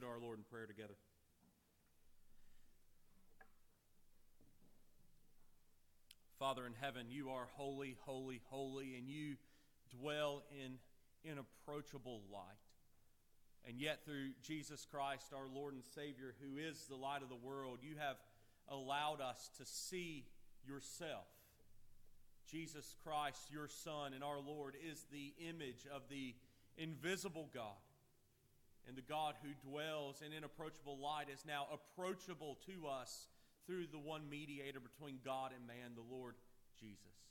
to our Lord in prayer together. Father in heaven, you are holy, holy, holy, and you dwell in inapproachable light. And yet, through Jesus Christ, our Lord and Savior, who is the light of the world, you have allowed us to see yourself. Jesus Christ, your Son and our Lord, is the image of the invisible God. And the God who dwells in inapproachable light is now approachable to us through the one mediator between God and man, the Lord Jesus.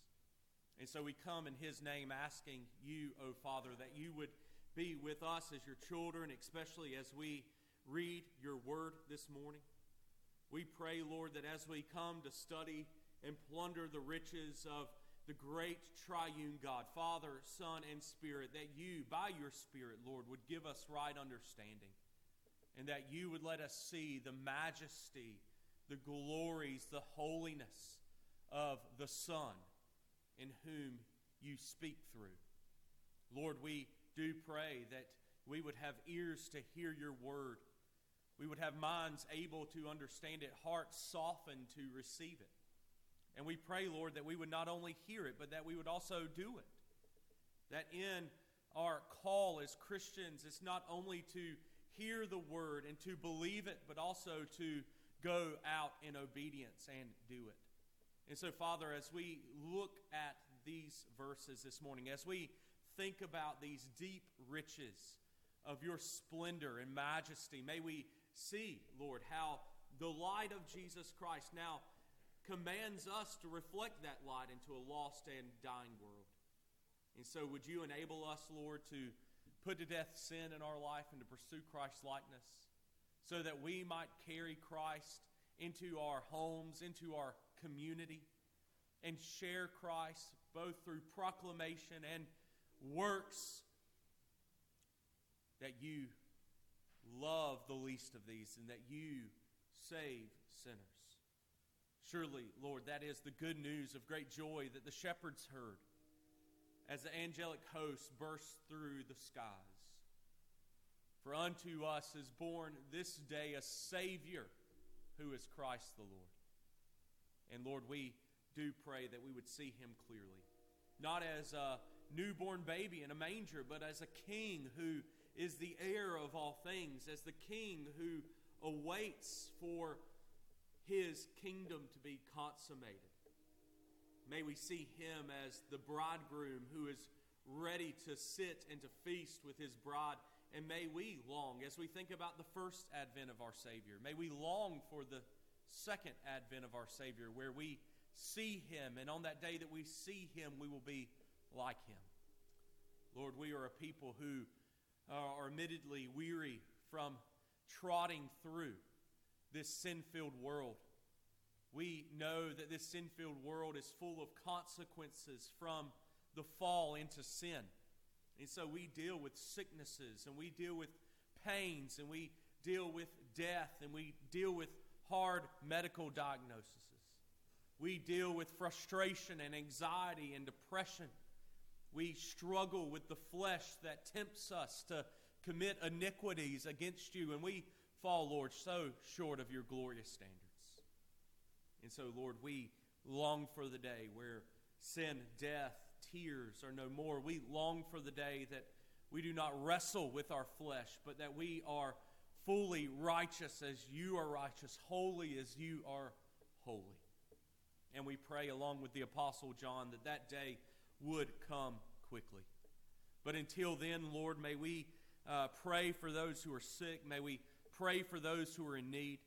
And so we come in his name asking you, O Father, that you would be with us as your children, especially as we read your word this morning. We pray, Lord, that as we come to study and plunder the riches of the great triune God, Father, Son, and Spirit, that you, by your Spirit, Lord, would give us right understanding, and that you would let us see the majesty, the glories, the holiness of the Son in whom you speak through. Lord, we do pray that we would have ears to hear your word. We would have minds able to understand it, hearts softened to receive it. And we pray, Lord, that we would not only hear it, but that we would also do it. That in our call as Christians, it's not only to hear the word and to believe it, but also to go out in obedience and do it. And so, Father, as we look at these verses this morning, as we think about these deep riches of your splendor and majesty, may we see, Lord, how the light of Jesus Christ now commands us to reflect that light into a lost and dying world. And so, would you enable us, Lord, to put to death sin in our life and to pursue Christ's likeness so that we might carry Christ into our homes, into our community, and share Christ both through proclamation and works that you love the least of these and that you save sinners. Surely, Lord, that is the good news of great joy that the shepherds heard as the angelic host burst through the skies. For unto us is born this day a Savior who is Christ the Lord. And Lord, we do pray that we would see him clearly. Not as a newborn baby in a manger, but as a king who is the heir of all things, as the king who awaits for his kingdom to be consummated. May we see him as the bridegroom who is ready to sit and to feast with his bride. And may we long, as we think about the first advent of our Savior, may we long for the second advent of our Savior, where we see him, and on that day that we see him, we will be like him. Lord, we are a people who are admittedly weary from trotting through this sin filled world. We know that this sin filled world is full of consequences from the fall into sin. And so we deal with sicknesses and we deal with pains and we deal with death and we deal with hard medical diagnoses. We deal with frustration and anxiety and depression. We struggle with the flesh that tempts us to commit iniquities against you, and we fall, Lord, so short of your glorious standards. And so, Lord, we long for the day where sin, death, tears are no more. We long for the day that we do not wrestle with our flesh, but that we are fully righteous as you are righteous, holy as you are holy. And we pray, along with the Apostle John, that that day would come quickly. But until then, Lord, may we uh, pray for those who are sick. May we pray for those who are in need.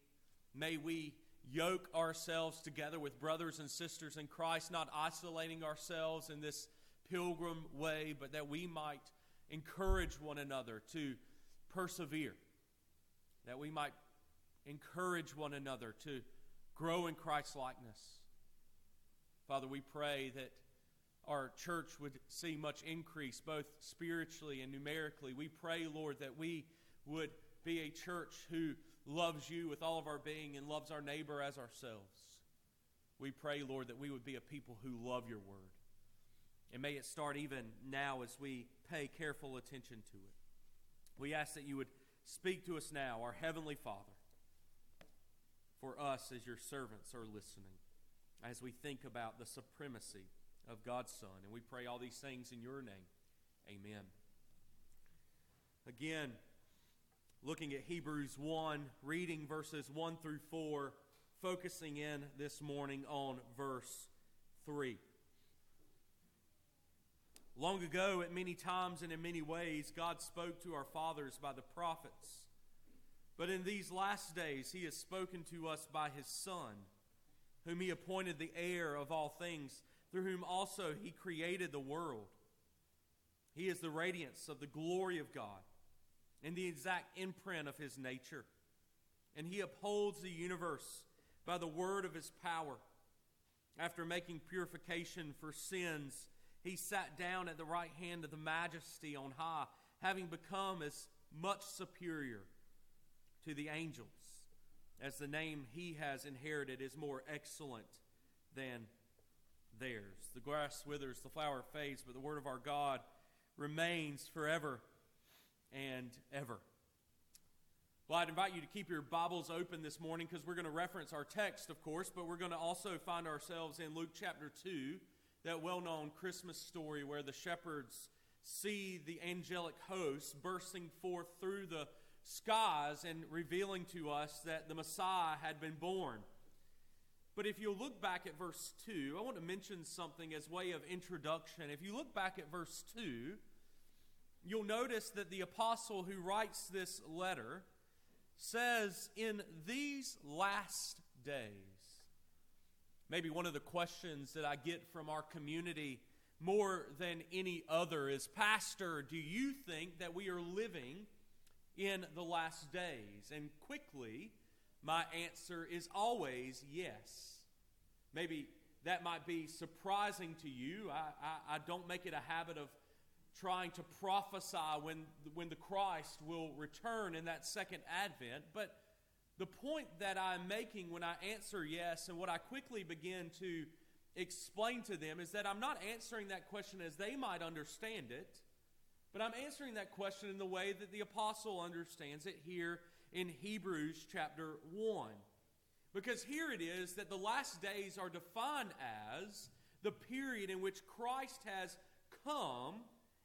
May we yoke ourselves together with brothers and sisters in Christ, not isolating ourselves in this pilgrim way, but that we might encourage one another to persevere, that we might encourage one another to grow in Christ's likeness. Father, we pray that our church would see much increase, both spiritually and numerically. We pray, Lord, that we would be a church who loves you with all of our being and loves our neighbor as ourselves. We pray, Lord, that we would be a people who love your word. And may it start even now as we pay careful attention to it. We ask that you would speak to us now, our Heavenly Father, for us as your servants are listening, as we think about the supremacy of God's Son. And we pray all these things in your name. Amen. Again, looking at Hebrews 1, reading verses 1 through 4, focusing in this morning on verse 3. Long ago, at many times and in many ways, God spoke to our fathers by the prophets. But in these last days, He has spoken to us by His Son, whom He appointed the heir of all things, through whom also He created the world. He is the radiance of the glory of God and the exact imprint of His nature. And He upholds the universe by the word of His power. After making purification for sins, he sat down at the right hand of the majesty on high, having become as much superior to the angels, as the name he has inherited is more excellent than theirs. The grass withers, the flower fades, but the word of our God remains forever and ever. Well, I'd invite you to keep your Bibles open this morning because we're going to reference our text, of course, but we're going to also find ourselves in Luke chapter 2 that well known Christmas story where the shepherds see the angelic hosts bursting forth through the skies and revealing to us that the Messiah had been born. But if you look back at verse 2, I want to mention something as way of introduction. If you look back at verse 2, you'll notice that the apostle who writes this letter says, In these last days, Maybe one of the questions that I get from our community more than any other is Pastor, do you think that we are living in the last days? And quickly, my answer is always yes. Maybe that might be surprising to you. I, I, I don't make it a habit of trying to prophesy when, when the Christ will return in that second advent, but the point that I'm making when I answer yes, and what I quickly begin to explain to them, is that I'm not answering that question as they might understand it, but I'm answering that question in the way that the apostle understands it here in Hebrews chapter 1. Because here it is that the last days are defined as the period in which Christ has come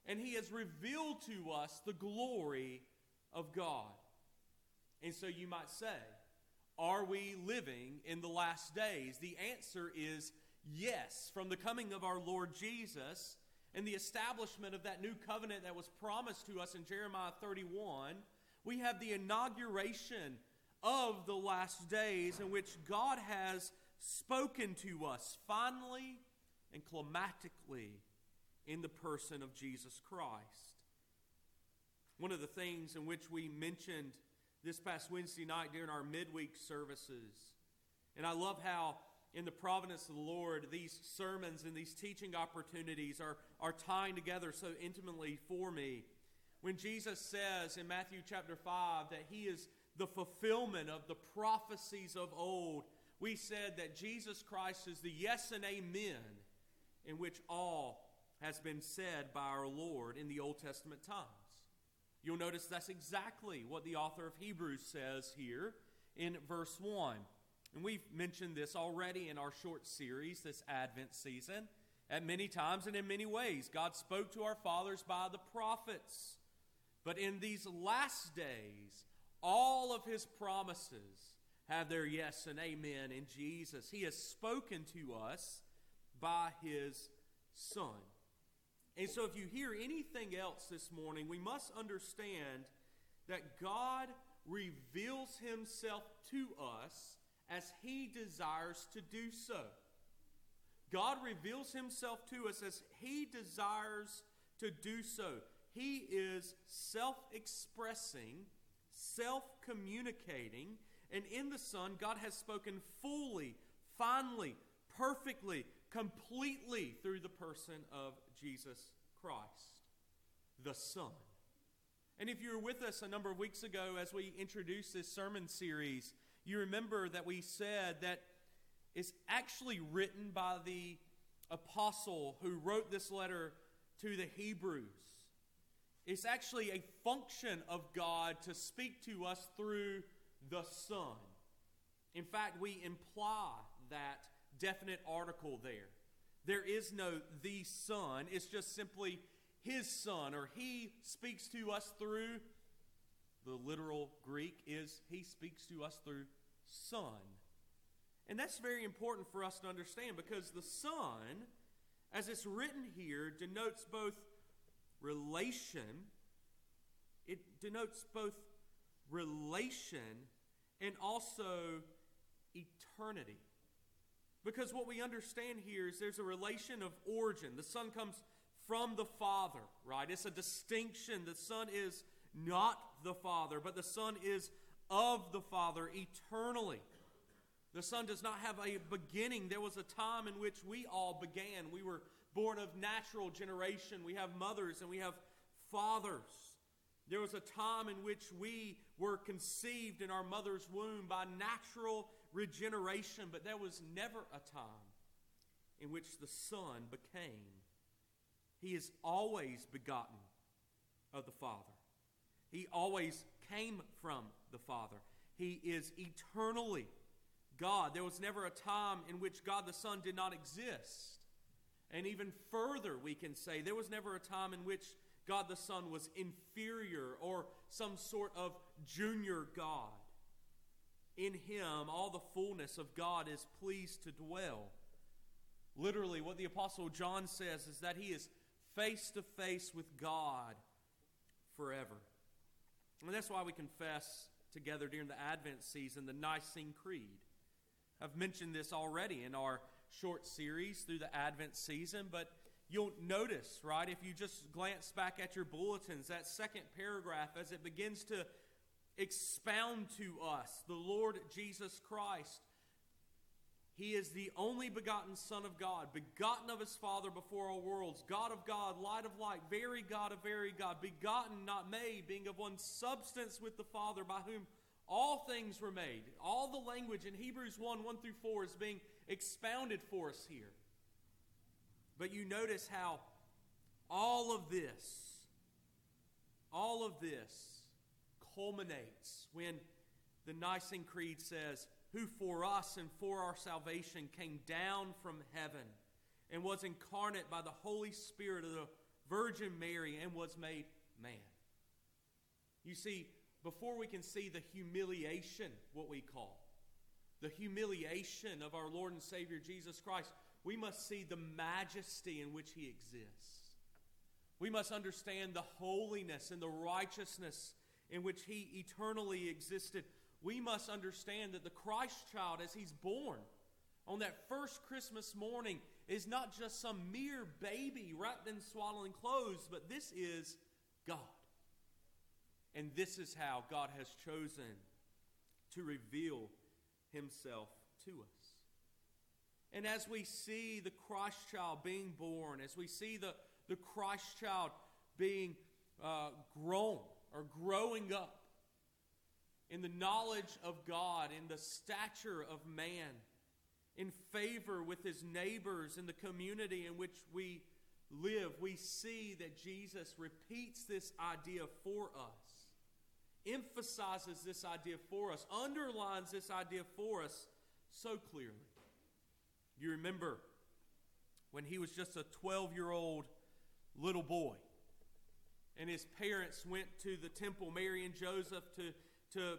and he has revealed to us the glory of God. And so you might say, Are we living in the last days? The answer is yes. From the coming of our Lord Jesus and the establishment of that new covenant that was promised to us in Jeremiah 31, we have the inauguration of the last days in which God has spoken to us finally and climatically in the person of Jesus Christ. One of the things in which we mentioned this past Wednesday night during our midweek services. And I love how, in the providence of the Lord, these sermons and these teaching opportunities are, are tying together so intimately for me. When Jesus says in Matthew chapter 5 that he is the fulfillment of the prophecies of old, we said that Jesus Christ is the yes and amen in which all has been said by our Lord in the Old Testament times. You'll notice that's exactly what the author of Hebrews says here in verse 1. And we've mentioned this already in our short series this Advent season. At many times and in many ways, God spoke to our fathers by the prophets. But in these last days, all of his promises have their yes and amen in Jesus. He has spoken to us by his Son. And so, if you hear anything else this morning, we must understand that God reveals himself to us as he desires to do so. God reveals himself to us as he desires to do so. He is self expressing, self communicating, and in the Son, God has spoken fully, finally, perfectly, completely through the person of Jesus Christ, the Son. And if you were with us a number of weeks ago as we introduced this sermon series, you remember that we said that it's actually written by the apostle who wrote this letter to the Hebrews. It's actually a function of God to speak to us through the Son. In fact, we imply that definite article there. There is no the Son, it's just simply His Son, or He speaks to us through. The literal Greek is He speaks to us through Son. And that's very important for us to understand because the Son, as it's written here, denotes both relation, it denotes both relation and also eternity. Because what we understand here is there's a relation of origin. The Son comes from the Father, right? It's a distinction. The Son is not the Father, but the Son is of the Father eternally. The Son does not have a beginning. There was a time in which we all began. We were born of natural generation. We have mothers and we have fathers. There was a time in which we were conceived in our mother's womb by natural regeneration, but there was never a time in which the Son became. He is always begotten of the Father. He always came from the Father. He is eternally God. There was never a time in which God the Son did not exist. And even further, we can say there was never a time in which God the Son was inferior or some sort of junior God. In him, all the fullness of God is pleased to dwell. Literally, what the Apostle John says is that he is face to face with God forever. And that's why we confess together during the Advent season the Nicene Creed. I've mentioned this already in our short series through the Advent season, but you'll notice, right, if you just glance back at your bulletins, that second paragraph as it begins to expound to us the Lord Jesus Christ. He is the only begotten Son of God, begotten of his Father before all worlds, God of God, light of light, very God of very God, begotten, not made, being of one substance with the Father, by whom all things were made. All the language in Hebrews 1 1 through 4 is being expounded for us here. But you notice how all of this, all of this culminates when the Nicene Creed says, Who for us and for our salvation came down from heaven and was incarnate by the Holy Spirit of the Virgin Mary and was made man. You see, before we can see the humiliation, what we call the humiliation of our Lord and Savior Jesus Christ, we must see the majesty in which He exists. We must understand the holiness and the righteousness in which He eternally existed. We must understand that the Christ child, as He's born on that first Christmas morning, is not just some mere baby wrapped in swaddling clothes, but this is God. And this is how God has chosen to reveal himself to us. And as we see the Christ child being born, as we see the, the Christ child being uh, grown or growing up in the knowledge of God, in the stature of man, in favor with his neighbors, in the community in which we live, we see that Jesus repeats this idea for us emphasizes this idea for us, underlines this idea for us so clearly. You remember when he was just a 12 year old little boy, and his parents went to the temple, Mary and Joseph, to, to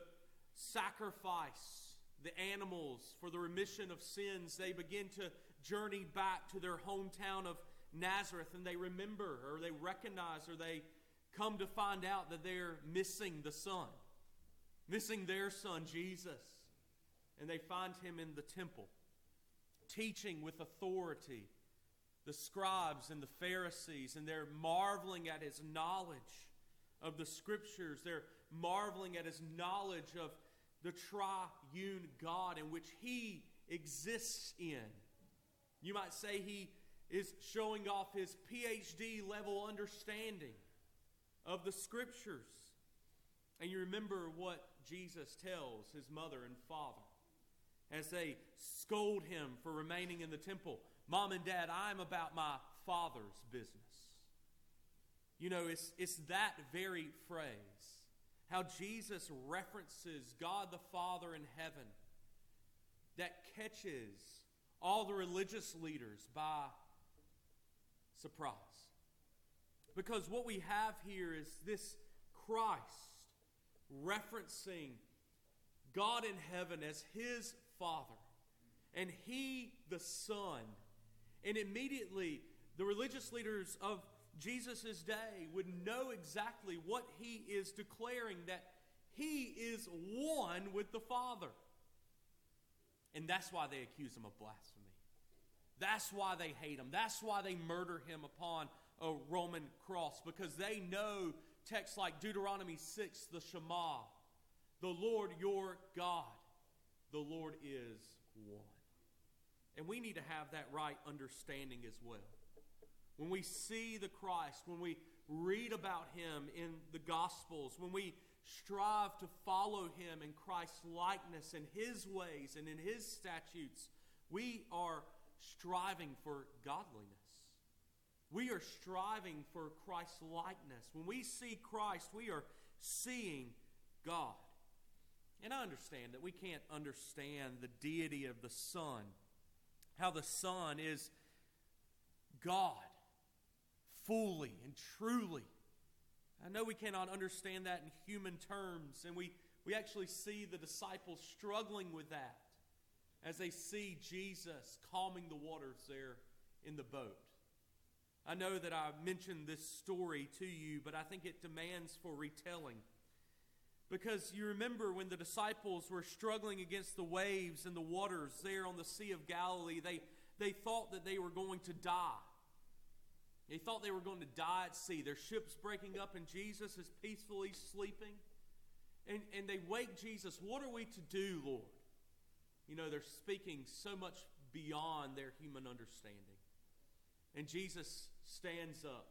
sacrifice the animals for the remission of sins. They begin to journey back to their hometown of Nazareth, and they remember, or they recognize, or they come to find out that they're missing the son, missing their son, Jesus. And they find him in the temple, teaching with authority. The scribes and the Pharisees, and they're marveling at his knowledge of the scriptures. They're marveling at his knowledge of the triune God in which he exists in. You might say he is showing off his PhD level understanding of the scriptures. And you remember what Jesus tells his mother and father as they scold him for remaining in the temple Mom and Dad, I'm about my father's business. You know, it's, it's that very phrase. How Jesus references God the Father in heaven that catches all the religious leaders by surprise. Because what we have here is this Christ referencing God in heaven as his Father and he the Son. And immediately the religious leaders of Jesus' day would know exactly what he is declaring that he is one with the Father. And that's why they accuse him of blasphemy. That's why they hate him. That's why they murder him upon a Roman cross because they know texts like Deuteronomy 6, the Shema, the Lord your God, the Lord is one. And we need to have that right understanding as well. When we see the Christ, when we read about him in the Gospels, when we strive to follow him in Christ's likeness and his ways and in his statutes, we are striving for godliness. We are striving for Christ's likeness. When we see Christ, we are seeing God. And I understand that we can't understand the deity of the Son, how the Son is God fully and truly. I know we cannot understand that in human terms, and we, we actually see the disciples struggling with that as they see Jesus calming the waters there in the boat. I know that I mentioned this story to you, but I think it demands for retelling. Because you remember when the disciples were struggling against the waves and the waters there on the Sea of Galilee, they, they thought that they were going to die. They thought they were going to die at sea. Their ship's breaking up, and Jesus is peacefully sleeping. And, and they wake Jesus. What are we to do, Lord? You know, they're speaking so much beyond their human understanding. And Jesus stands up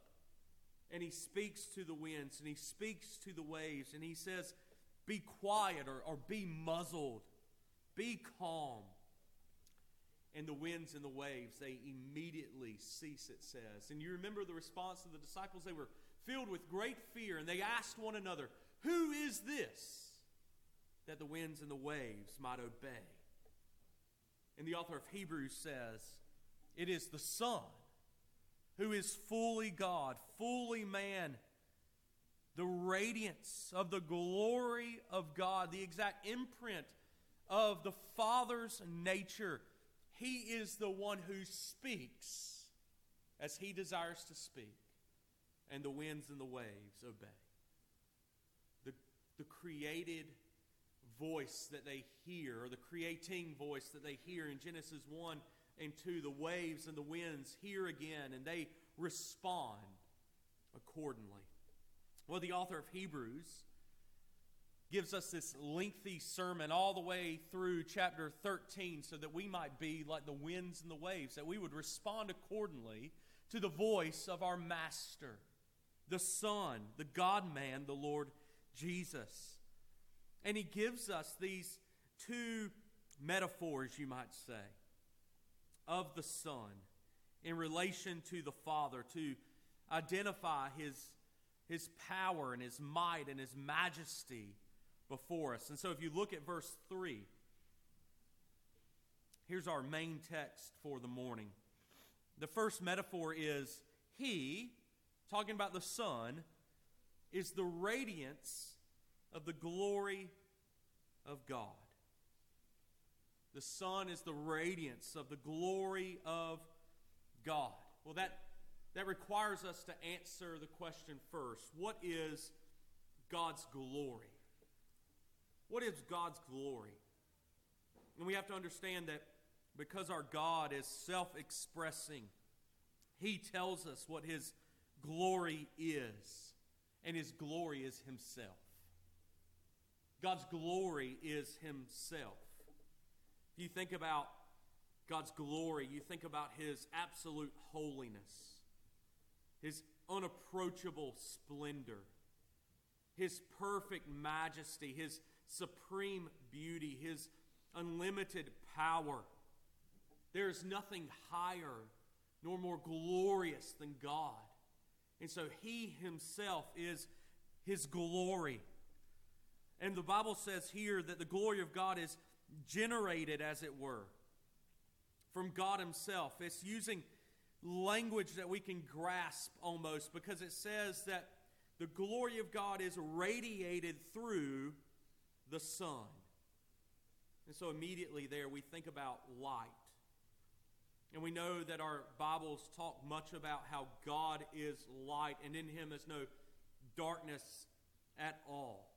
and he speaks to the winds and he speaks to the waves and he says, Be quiet or, or be muzzled, be calm. And the winds and the waves, they immediately cease, it says. And you remember the response of the disciples? They were filled with great fear and they asked one another, Who is this? That the winds and the waves might obey. And the author of Hebrews says, It is the Son who is fully God, fully man, the radiance of the glory of God, the exact imprint of the Father's nature. He is the one who speaks as he desires to speak, and the winds and the waves obey. The, the created voice that they hear, or the creating voice that they hear in Genesis 1 and 2, the waves and the winds hear again, and they respond accordingly. Well, the author of Hebrews gives us this lengthy sermon all the way through chapter 13 so that we might be like the winds and the waves, that we would respond accordingly to the voice of our Master, the Son, the God man, the Lord Jesus. And he gives us these two metaphors, you might say, of the Son in relation to the Father to identify his, his power and his might and his majesty before us. And so if you look at verse 3, here's our main text for the morning. The first metaphor is He, talking about the Son, is the radiance of the glory of God. The Son is the radiance of the glory of God. Well, that, that requires us to answer the question first what is God's glory? What is God's glory? And we have to understand that because our God is self expressing, He tells us what His glory is, and His glory is Himself. God's glory is Himself. If you think about God's glory, you think about His absolute holiness, His unapproachable splendor, His perfect majesty, His supreme beauty, His unlimited power. There is nothing higher nor more glorious than God. And so he himself is his glory. And the Bible says here that the glory of God is generated, as it were, from God himself. It's using language that we can grasp almost because it says that the glory of God is radiated through the Son. And so immediately there we think about light. And we know that our Bibles talk much about how God is light and in him is no darkness at all.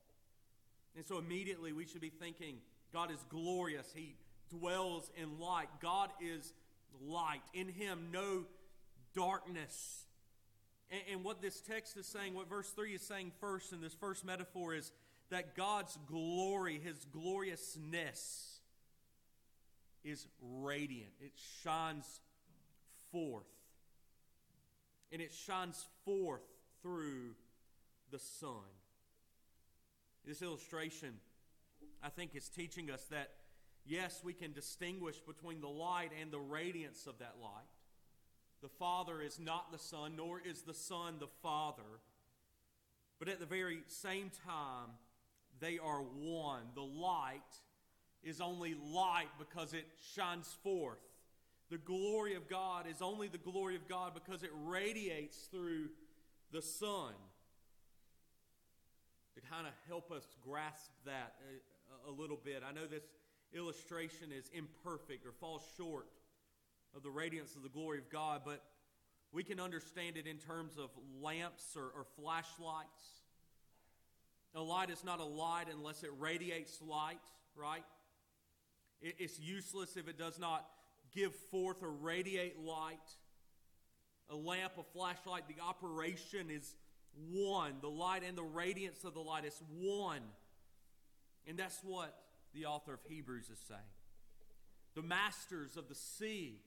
And so immediately we should be thinking God is glorious. He dwells in light. God is light. In him, no darkness. And, and, what this text is saying, what verse 3 is saying first in this first metaphor is that God's glory, his gloriousness, is radiant. It shines forth. And it shines forth through the Son. This illustration, I think, is teaching us that, yes, we can distinguish between the light and the radiance of that light. The Father is not the Son, nor is the Son the Father. But at the very same time, they are one. The light is only light because it shines forth. The glory of God is only the glory of God because it radiates through the Son. To kind of help us grasp that a, little bit, I know this illustration is imperfect or falls short of the radiance of the glory of God, but we can understand it in terms of lamps or, or flashlights. A light is not a light unless it radiates light, right? It's useless if it does not give forth or radiate light. A lamp, a flashlight, the operation is one. The light and the radiance of the light is one. And that's what the author of Hebrews is saying. The masters of the sea,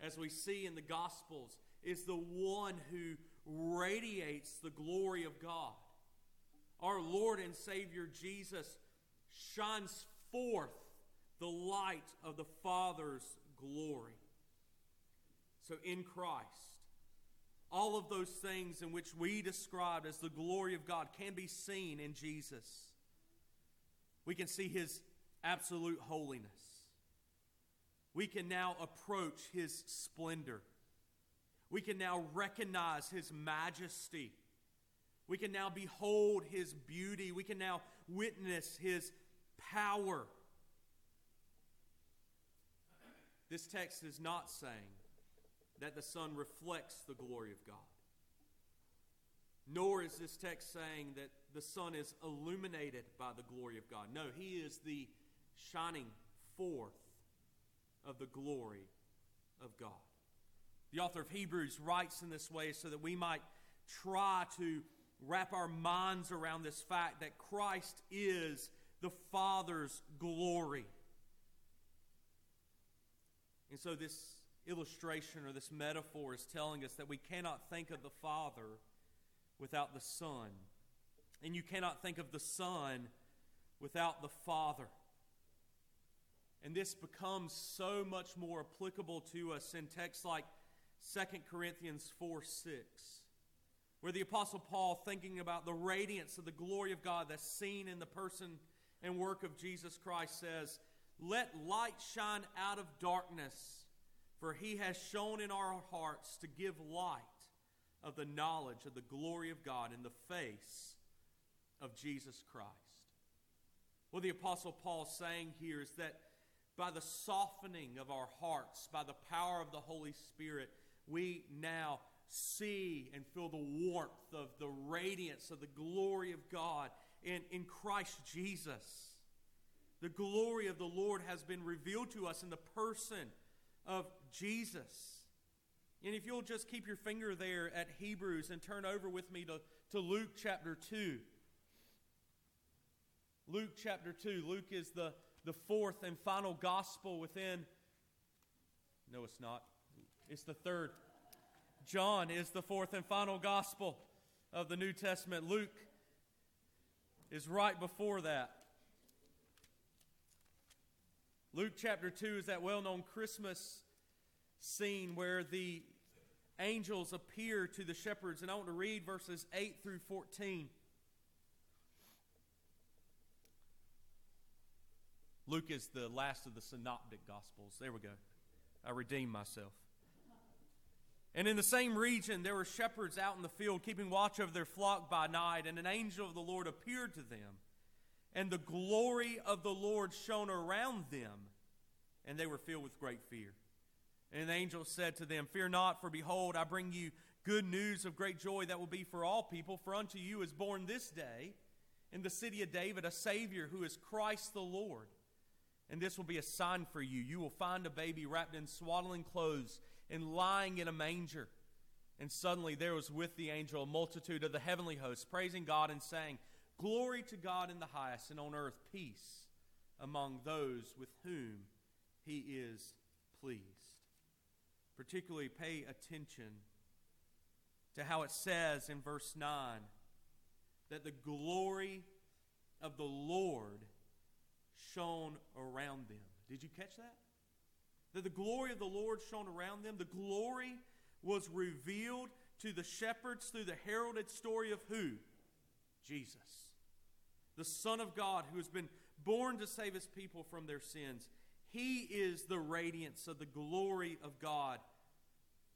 as we see in the Gospels, is the one who radiates the glory of God. Our Lord and Savior Jesus shines forth the light of the Father's glory. So in Christ, all of those things in which we described as the glory of God can be seen in Jesus. We can see his absolute holiness. We can now approach his splendor. We can now recognize his majesty. We can now behold his beauty. We can now witness his power. This text is not saying that the Son reflects the glory of God. Nor is this text saying that the Son is illuminated by the glory of God. No, He is the shining forth of the glory of God. The author of Hebrews writes in this way so that we might try to wrap our minds around this fact that Christ is the Father's glory. And so, this illustration or this metaphor is telling us that we cannot think of the Father without the Son. And you cannot think of the Son without the Father. And this becomes so much more applicable to us in texts like 2 Corinthians 4 6, where the Apostle Paul, thinking about the radiance of the glory of God that's seen in the person and work of Jesus Christ, says, let light shine out of darkness, for he has shone in our hearts to give light of the knowledge of the glory of God in the face of Jesus Christ. What the Apostle Paul is saying here is that by the softening of our hearts, by the power of the Holy Spirit, we now see and feel the warmth of the radiance of the glory of God in, in Christ Jesus. The glory of the Lord has been revealed to us in the person of Jesus. And if you'll just keep your finger there at Hebrews and turn over with me to, to Luke chapter 2. Luke chapter 2. Luke is the, the fourth and final gospel within. No, it's not. It's the third. John is the fourth and final gospel of the New Testament. Luke is right before that. Luke chapter 2 is that well known Christmas scene where the angels appear to the shepherds. And I want to read verses 8 through 14. Luke is the last of the synoptic gospels. There we go. I redeemed myself. And in the same region, there were shepherds out in the field keeping watch over their flock by night, and an angel of the Lord appeared to them. And the glory of the Lord shone around them, and they were filled with great fear. And the angel said to them, Fear not, for behold, I bring you good news of great joy that will be for all people. For unto you is born this day in the city of David a Savior who is Christ the Lord. And this will be a sign for you. You will find a baby wrapped in swaddling clothes and lying in a manger. And suddenly there was with the angel a multitude of the heavenly hosts, praising God and saying, Glory to God in the highest, and on earth peace among those with whom he is pleased. Particularly pay attention to how it says in verse 9 that the glory of the Lord shone around them. Did you catch that? That the glory of the Lord shone around them. The glory was revealed to the shepherds through the heralded story of who? Jesus, the Son of God, who has been born to save his people from their sins. He is the radiance of the glory of God.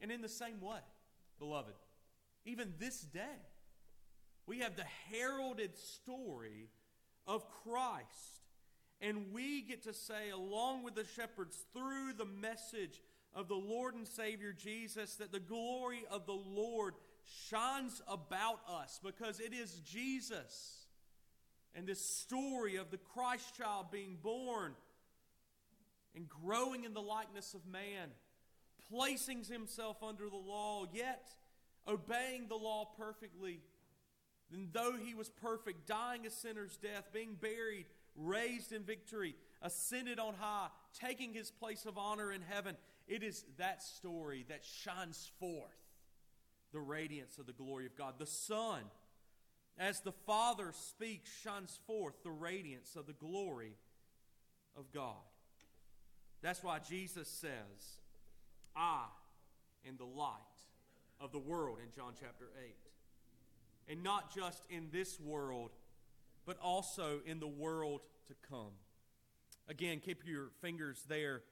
And in the same way, beloved, even this day, we have the heralded story of Christ. And we get to say, along with the shepherds, through the message of the Lord and Savior Jesus, that the glory of the Lord shines about us because it is Jesus and this story of the Christ child being born and growing in the likeness of man, placing himself under the law, yet obeying the law perfectly. And though he was perfect, dying a sinner's death, being buried, raised in victory, ascended on high, taking his place of honor in heaven. It is that story that shines forth the radiance of the glory of God. The Son, as the Father speaks, shines forth the radiance of the glory of God. That's why Jesus says, I am the light of the world in John chapter 8. And not just in this world but also in the world to come. Again, keep your fingers there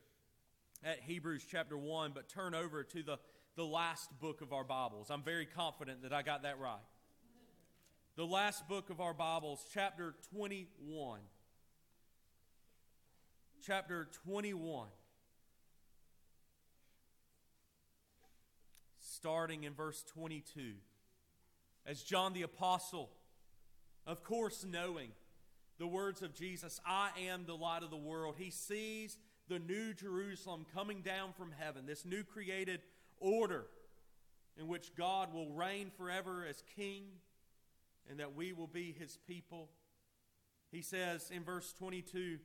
at Hebrews chapter 1, but turn over to the, the last book of our Bibles. I'm very confident that I got that right. The last book of our Bibles, chapter 21. Chapter 21. Starting in verse 22. As John the Apostle of course, knowing the words of Jesus, I am the light of the world. He sees the new Jerusalem coming down from heaven, this new created order in which God will reign forever as king and that we will be his people. He says in verse 22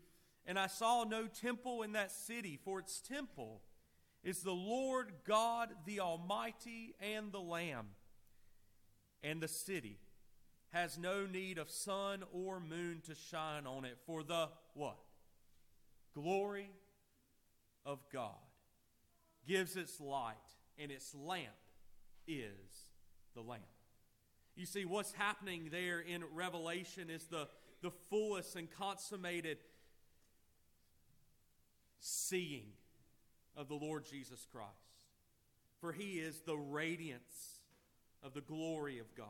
And I saw no temple in that city, for its temple is the Lord God, the Almighty, and the Lamb. And the city has no need of sun or moon to shine on it, for the what? Glory of God gives its light, and its lamp is the Lamb. You see, what's happening there in Revelation is the, the fullest and consummated seeing of the Lord Jesus Christ. For he is the radiance of the glory of God.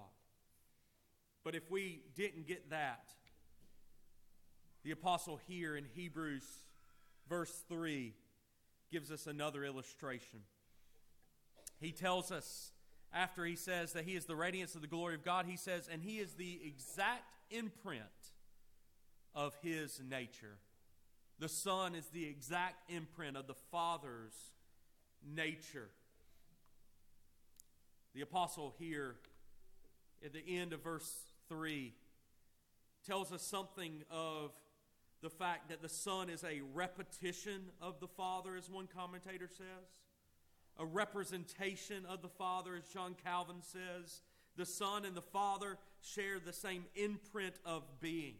But if we didn't get that, the apostle here in Hebrews, verse 3, gives us another illustration. He tells us, after he says that he is the radiance of the glory of God, he says, and he is the exact imprint of his nature. The Son is the exact imprint of the Father's nature. The apostle here at the end of verse 3 tells us something of the fact that the Son is a repetition of the Father, as one commentator says, a representation of the Father, as John Calvin says. The Son and the Father share the same imprint of being.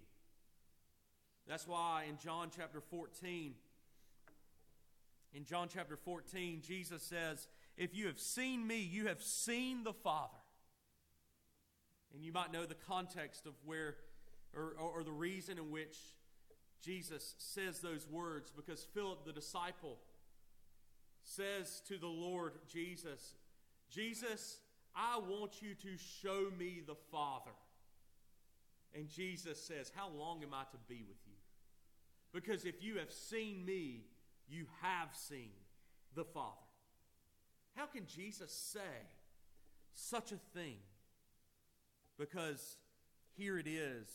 That's why in John chapter 14, in John chapter 14, Jesus says, if you have seen me, you have seen the Father. And you might know the context of where, or, or, or the reason in which Jesus says those words, because Philip the disciple says to the Lord Jesus, Jesus, I want you to show me the Father. And Jesus says, How long am I to be with you? Because if you have seen me, you have seen the Father. How can Jesus say such a thing? Because here it is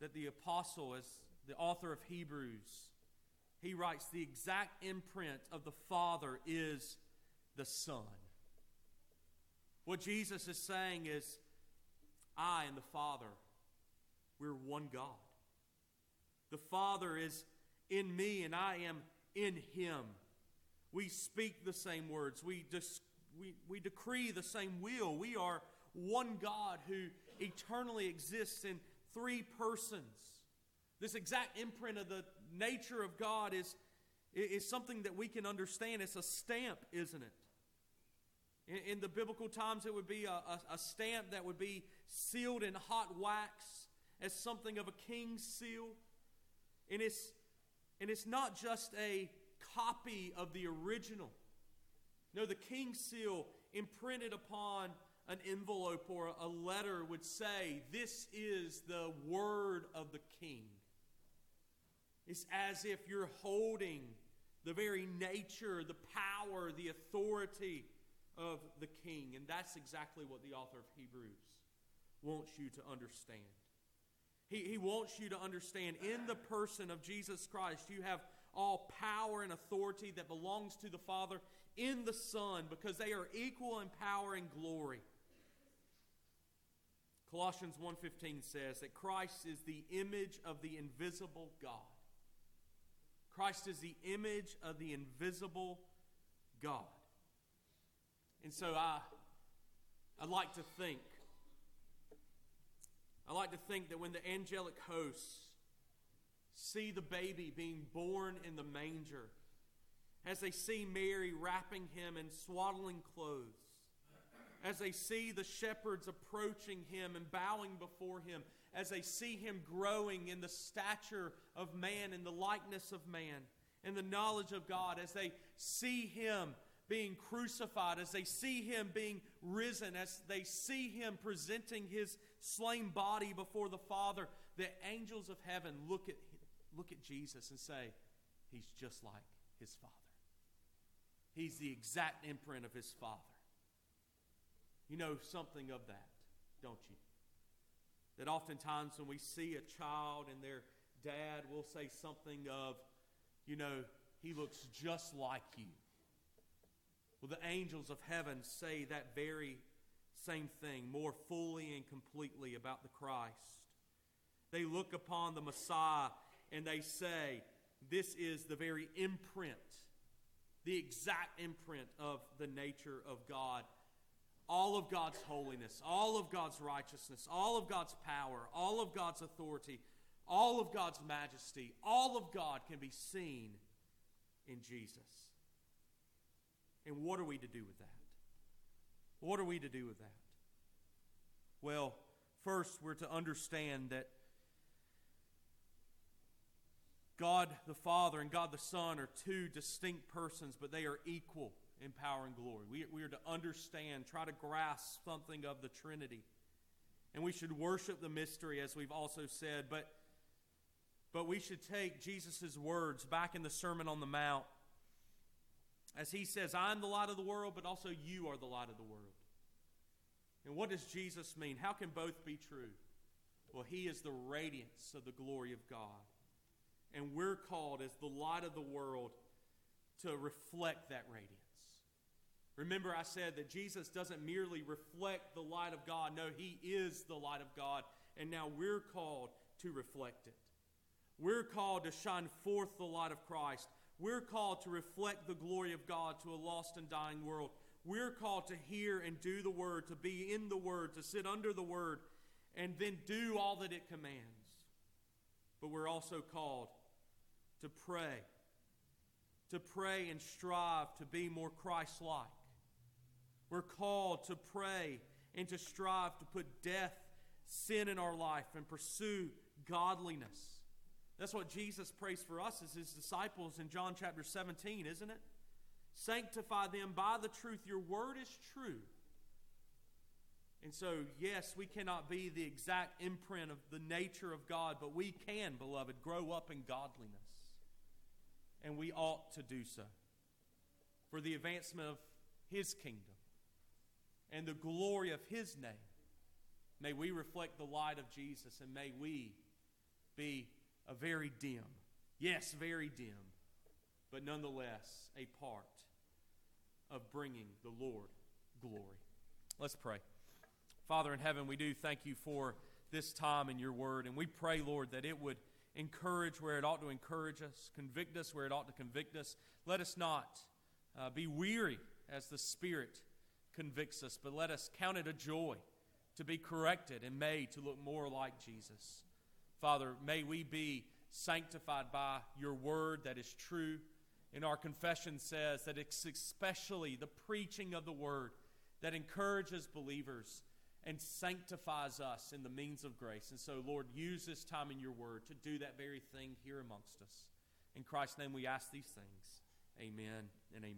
that the apostle, as the author of Hebrews, he writes the exact imprint of the Father is the Son. What Jesus is saying is, I and the Father, we're one God. The Father is in me, and I am in him. We speak the same words, we, dis- we, we decree the same will. We are one God who eternally exists in three persons. This exact imprint of the nature of God is, is something that we can understand. It's a stamp, isn't it? In, in the biblical times, it would be a, a, a stamp that would be sealed in hot wax as something of a king's seal. And it's, and it's not just a copy of the original. No, the king's seal imprinted upon an envelope or a letter would say, This is the word of the king. It's as if you're holding the very nature, the power, the authority of the king. And that's exactly what the author of Hebrews wants you to understand. He, he wants you to understand in the person of Jesus Christ, you have all power and authority that belongs to the Father in the Son because they are equal in power and glory. Colossians 1:15 says that Christ is the image of the invisible God. Christ is the image of the invisible God. And so I I like to think I like to think that when the angelic hosts see the baby being born in the manger, as they see Mary wrapping him in swaddling clothes, as they see the shepherds approaching him and bowing before him, as they see him growing in the stature of man, in the likeness of man, in the knowledge of God, as they see him being crucified, as they see him being risen, as they see him presenting his slain body before the Father, the angels of heaven look at, look at Jesus and say, He's just like his Father. He's the exact imprint of his Father. You know something of that, don't you? That oftentimes when we see a child and their dad, we'll say something of, you know, he looks just like you. Well, the angels of heaven say that very same thing more fully and completely about the Christ. They look upon the Messiah and they say, This is the very imprint, the exact imprint of the nature of God. All of God's holiness, all of God's righteousness, all of God's power, all of God's authority, all of God's majesty, all of God can be seen in Jesus. And what are we to do with that? What are we to do with that? Well, first, we're to understand that God the Father and God the Son are two distinct persons, but they are equal in power and glory. We, we are to understand, try to grasp something of the Trinity. And we should worship the mystery, as we've also said, but, but we should take Jesus' words back in the Sermon on the Mount as he says, I'm the light of the world, but also you are the light of the world. And what does Jesus mean? How can both be true? Well, he is the radiance of the glory of God. And we're called as the light of the world to reflect that radiance. Remember, I said that Jesus doesn't merely reflect the light of God. No, he is the light of God. And now we're called to reflect it. We're called to shine forth the light of Christ. We're called to reflect the glory of God to a lost and dying world. We're called to hear and do the word, to be in the word, to sit under the word, and then do all that it commands. But we're also called to pray, to pray and strive to be more Christ like. We're called to pray and to strive to put death, sin in our life, and pursue godliness. That's what Jesus prays for us as his disciples in John chapter 17, isn't it? Sanctify them by the truth. Your word is true. And so, yes, we cannot be the exact imprint of the nature of God, but we can, beloved, grow up in godliness. And we ought to do so for the advancement of His kingdom and the glory of His name. May we reflect the light of Jesus and may we be a very dim, yes, very dim, but nonetheless a part of bringing the Lord glory. Let's pray. Father in heaven, we do thank you for this time in your word, and we pray, Lord, that it would encourage where it ought to encourage us, convict us where it ought to convict us. Let us not uh, be weary as the Spirit convicts us, but let us count it a joy to be corrected and made to look more like Jesus. Father, may we be sanctified by your word that is true. And our confession says that it's especially the preaching of the word that encourages believers and sanctifies us in the means of grace. And so, Lord, use this time in your word to do that very thing here amongst us. In Christ's name we ask these things. Amen and amen.